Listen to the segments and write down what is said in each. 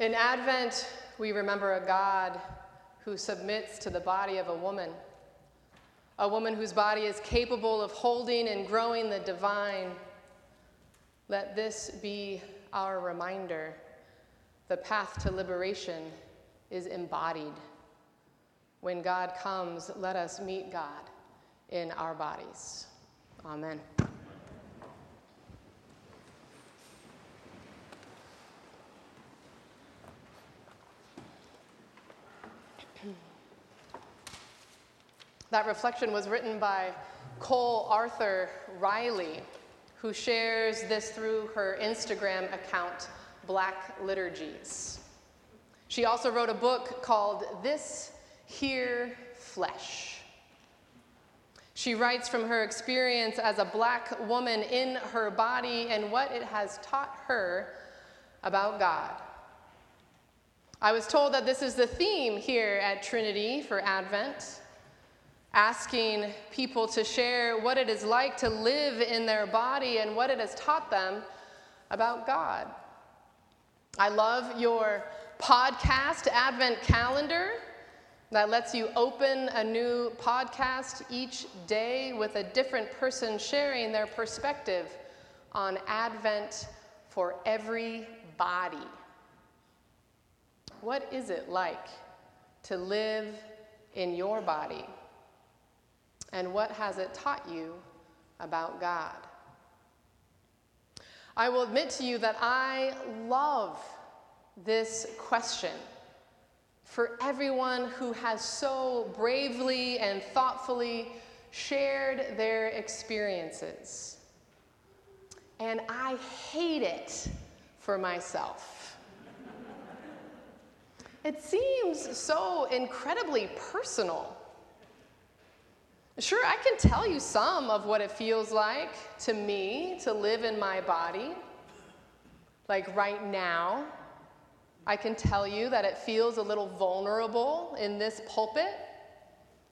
In Advent, we remember a God who submits to the body of a woman, a woman whose body is capable of holding and growing the divine. Let this be our reminder. The path to liberation is embodied. When God comes, let us meet God in our bodies. Amen. That reflection was written by Cole Arthur Riley, who shares this through her Instagram account, Black Liturgies. She also wrote a book called This Here Flesh. She writes from her experience as a black woman in her body and what it has taught her about God. I was told that this is the theme here at Trinity for Advent asking people to share what it is like to live in their body and what it has taught them about God. I love your podcast Advent calendar that lets you open a new podcast each day with a different person sharing their perspective on Advent for every body. What is it like to live in your body? And what has it taught you about God? I will admit to you that I love this question for everyone who has so bravely and thoughtfully shared their experiences. And I hate it for myself. It seems so incredibly personal. Sure, I can tell you some of what it feels like to me to live in my body. Like right now, I can tell you that it feels a little vulnerable in this pulpit.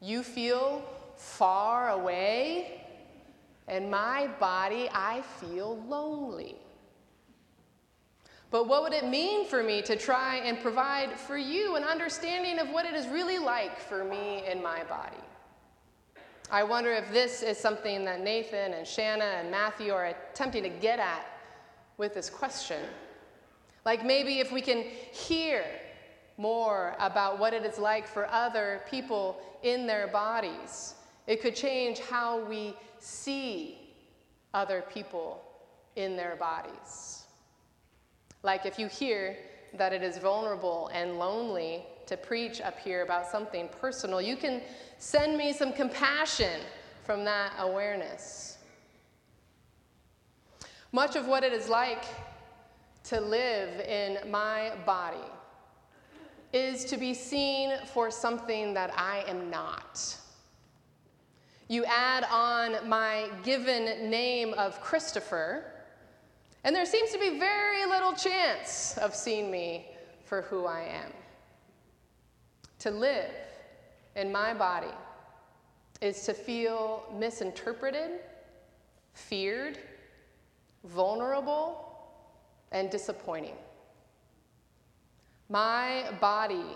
You feel far away. and my body, I feel lonely. But what would it mean for me to try and provide for you an understanding of what it is really like for me in my body? I wonder if this is something that Nathan and Shanna and Matthew are attempting to get at with this question. Like maybe if we can hear more about what it is like for other people in their bodies, it could change how we see other people in their bodies. Like if you hear that it is vulnerable and lonely to preach up here about something personal, you can send me some compassion from that awareness. Much of what it is like to live in my body is to be seen for something that I am not. You add on my given name of Christopher, and there seems to be very little chance of seeing me for who I am. To live in my body is to feel misinterpreted, feared, vulnerable, and disappointing. My body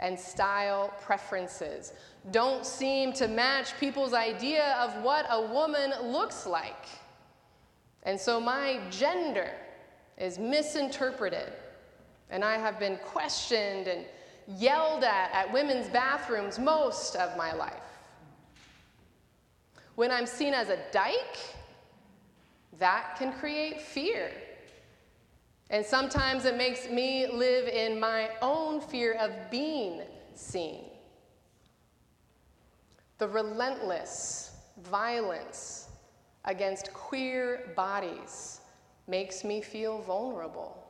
and style preferences don't seem to match people's idea of what a woman looks like. And so my gender is misinterpreted, and I have been questioned and yelled at at women's bathrooms most of my life. When I'm seen as a dyke, that can create fear. And sometimes it makes me live in my own fear of being seen. The relentless violence against queer bodies makes me feel vulnerable.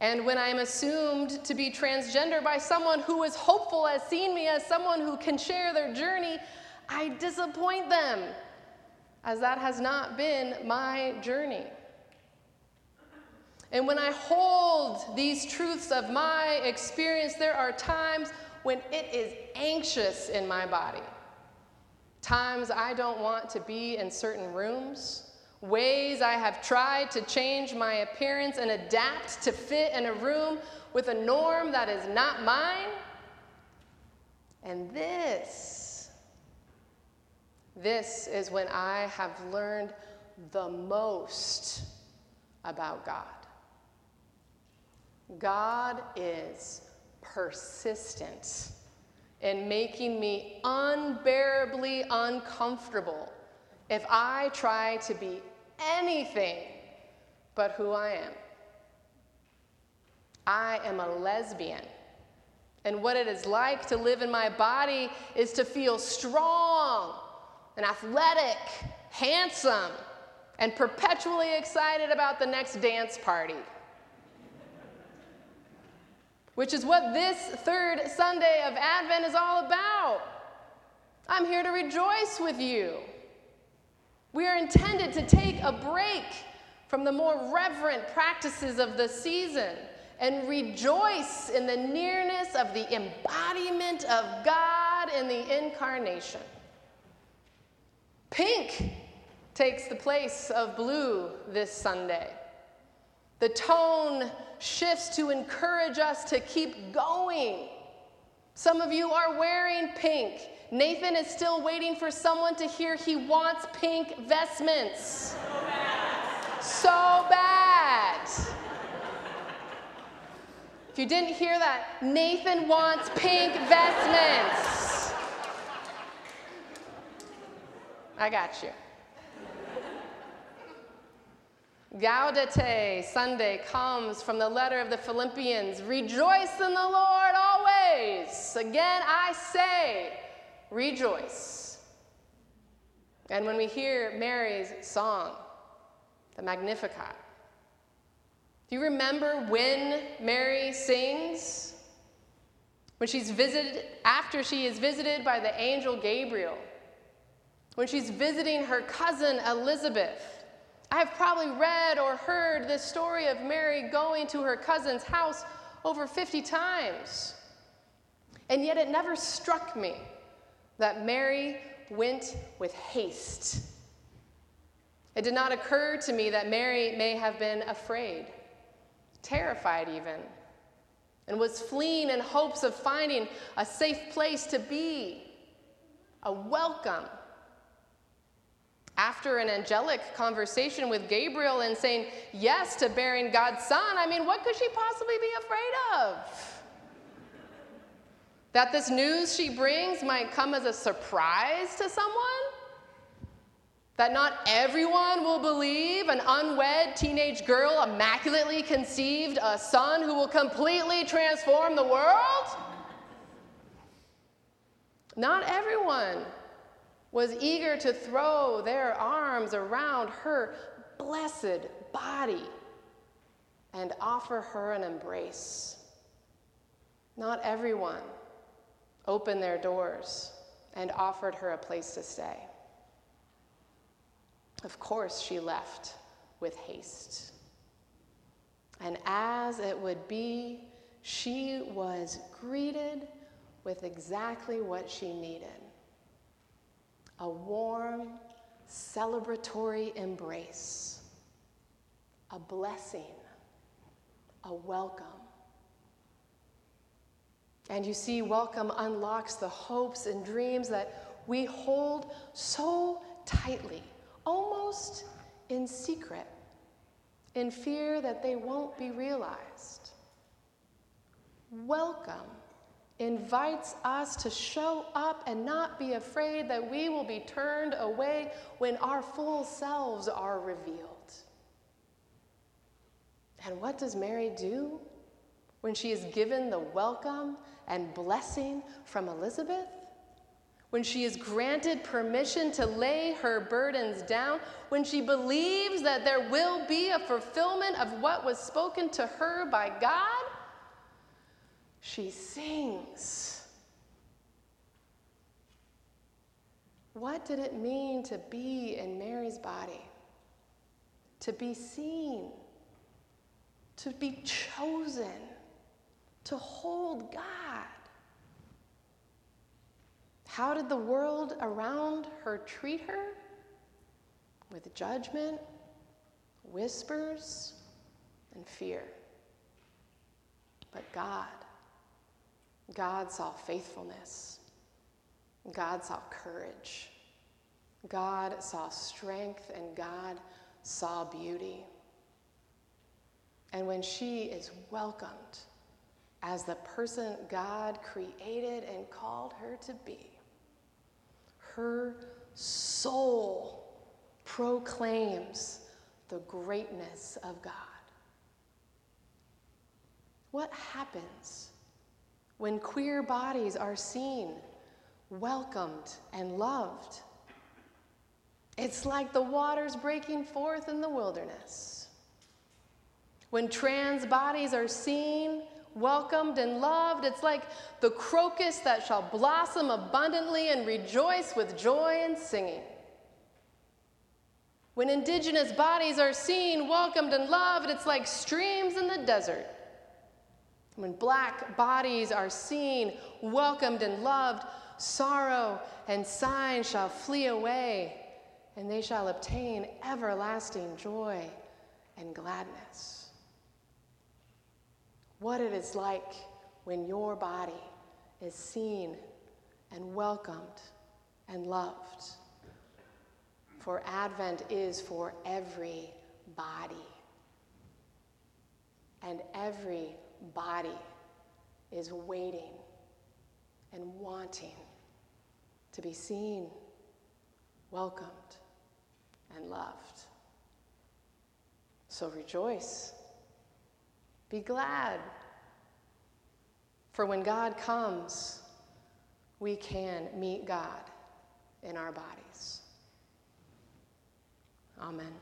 And when I'm assumed to be transgender by someone who is hopeful, has seen me as someone who can share their journey, I disappoint them, as that has not been my journey. And when I hold these truths of my experience, there are times when it is anxious in my body. Times I don't want to be in certain rooms ways I have tried to change my appearance and adapt to fit in a room with a norm that is not mine. And this, this is when I have learned the most about God. God is persistent in making me unbearably uncomfortable if I try to be anything but who I am. I am a lesbian. And what it is like to live in my body is to feel strong and athletic, handsome, and perpetually excited about the next dance party. Which is what this third Sunday of Advent is all about. I'm here to rejoice with you. We are intended to take a break from the more reverent practices of the season and rejoice in the nearness of the embodiment of God in the incarnation. Pink takes the place of blue this Sunday. The tone shifts to encourage us to keep going. Some of you are wearing pink. Nathan is still waiting for someone to hear he wants pink vestments. So bad. So bad. If you didn't hear that, Nathan wants pink vestments. I got you. Gaudete Sunday comes from the letter of the Philippians. Rejoice in the Lord always. Again, I say, rejoice. And when we hear Mary's song, the Magnificat, do you remember when Mary sings? When she's visited, after she is visited by the angel Gabriel, when she's visiting her cousin Elizabeth. I have probably read or heard this story of Mary going to her cousin's house over 50 times. And yet it never struck me that Mary went with haste. It did not occur to me that Mary may have been afraid, terrified even, and was fleeing in hopes of finding a safe place to be, a welcome. After an angelic conversation with Gabriel and saying yes to bearing God's son, I mean, what could she possibly be afraid of? That this news she brings might come as a surprise to someone? That not everyone will believe an unwed teenage girl immaculately conceived a son who will completely transform the world? Not everyone was eager to throw their arms around her blessed body and offer her an embrace. Not everyone opened their doors and offered her a place to stay. Of course, she left with haste. And as it would be, she was greeted with exactly what she needed a warm, celebratory embrace, a blessing, a welcome. And you see, welcome unlocks the hopes and dreams that we hold so tightly, almost in secret, in fear that they won't be realized. Welcome invites us to show up and not be afraid that we will be turned away when our full selves are revealed. And what does Mary do when she is given the welcome and blessing from Elizabeth, when she is granted permission to lay her burdens down, when she believes that there will be a fulfillment of what was spoken to her by God, she sings. What did it mean to be in Mary's body? To be seen, to be chosen to hold God. How did the world around her treat her? with judgment, whispers, and fear. But God, God saw faithfulness. God saw courage. God saw strength and God saw beauty. And when she is welcomed as the person God created and called her to be, her soul proclaims the greatness of God. What happens when queer bodies are seen, welcomed, and loved? It's like the waters breaking forth in the wilderness. When trans bodies are seen, welcomed, and loved, it's like the crocus that shall blossom abundantly and rejoice with joy and singing. When indigenous bodies are seen, welcomed, and loved, it's like streams in the desert. When black bodies are seen, welcomed, and loved, sorrow and sighing shall flee away, and they shall obtain everlasting joy and gladness. What it is like when your body is seen and welcomed and loved. For Advent is for every body. And every body is waiting and wanting to be seen, welcomed, and loved. So rejoice. Be glad. For when God comes, we can meet God in our bodies. Amen.